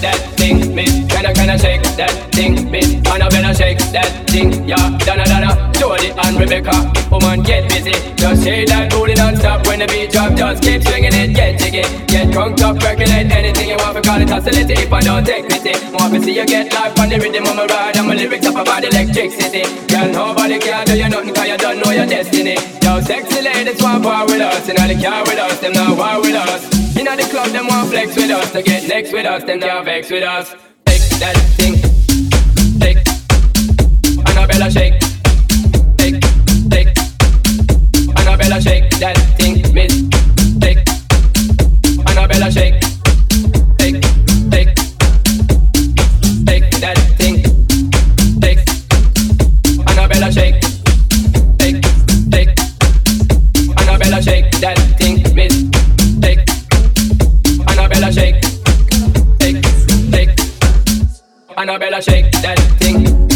that thing, miss. Can I, kinda shake that thing, miss? Can I better shake that thing, yeah? Donna, Donna, Jody and Rebecca. Woman, get busy. Just say that booty non-stop when the beat drop. Just keep swinging it, get jiggy. Get drunk up, percolate anything you want. We call it hostility if I don't take pity. Want to see you get life on the rhythm of my ride. I'm a lyrics up about electricity. Girl, nobody can do you nothing 'cause you don't know your destiny. Yo, sexy ladies want war with us. And all the car with us, them not war with us out, them want flex with us. To get next with us, Then they'll vex with us. Take that thing, take, Annabella shake. Take, take, Annabella shake that thing, miss. Take, Annabella shake. Take, take, take that thing. Take, Annabella shake. Take, take, Annabella shake that. Annabella shake that thing.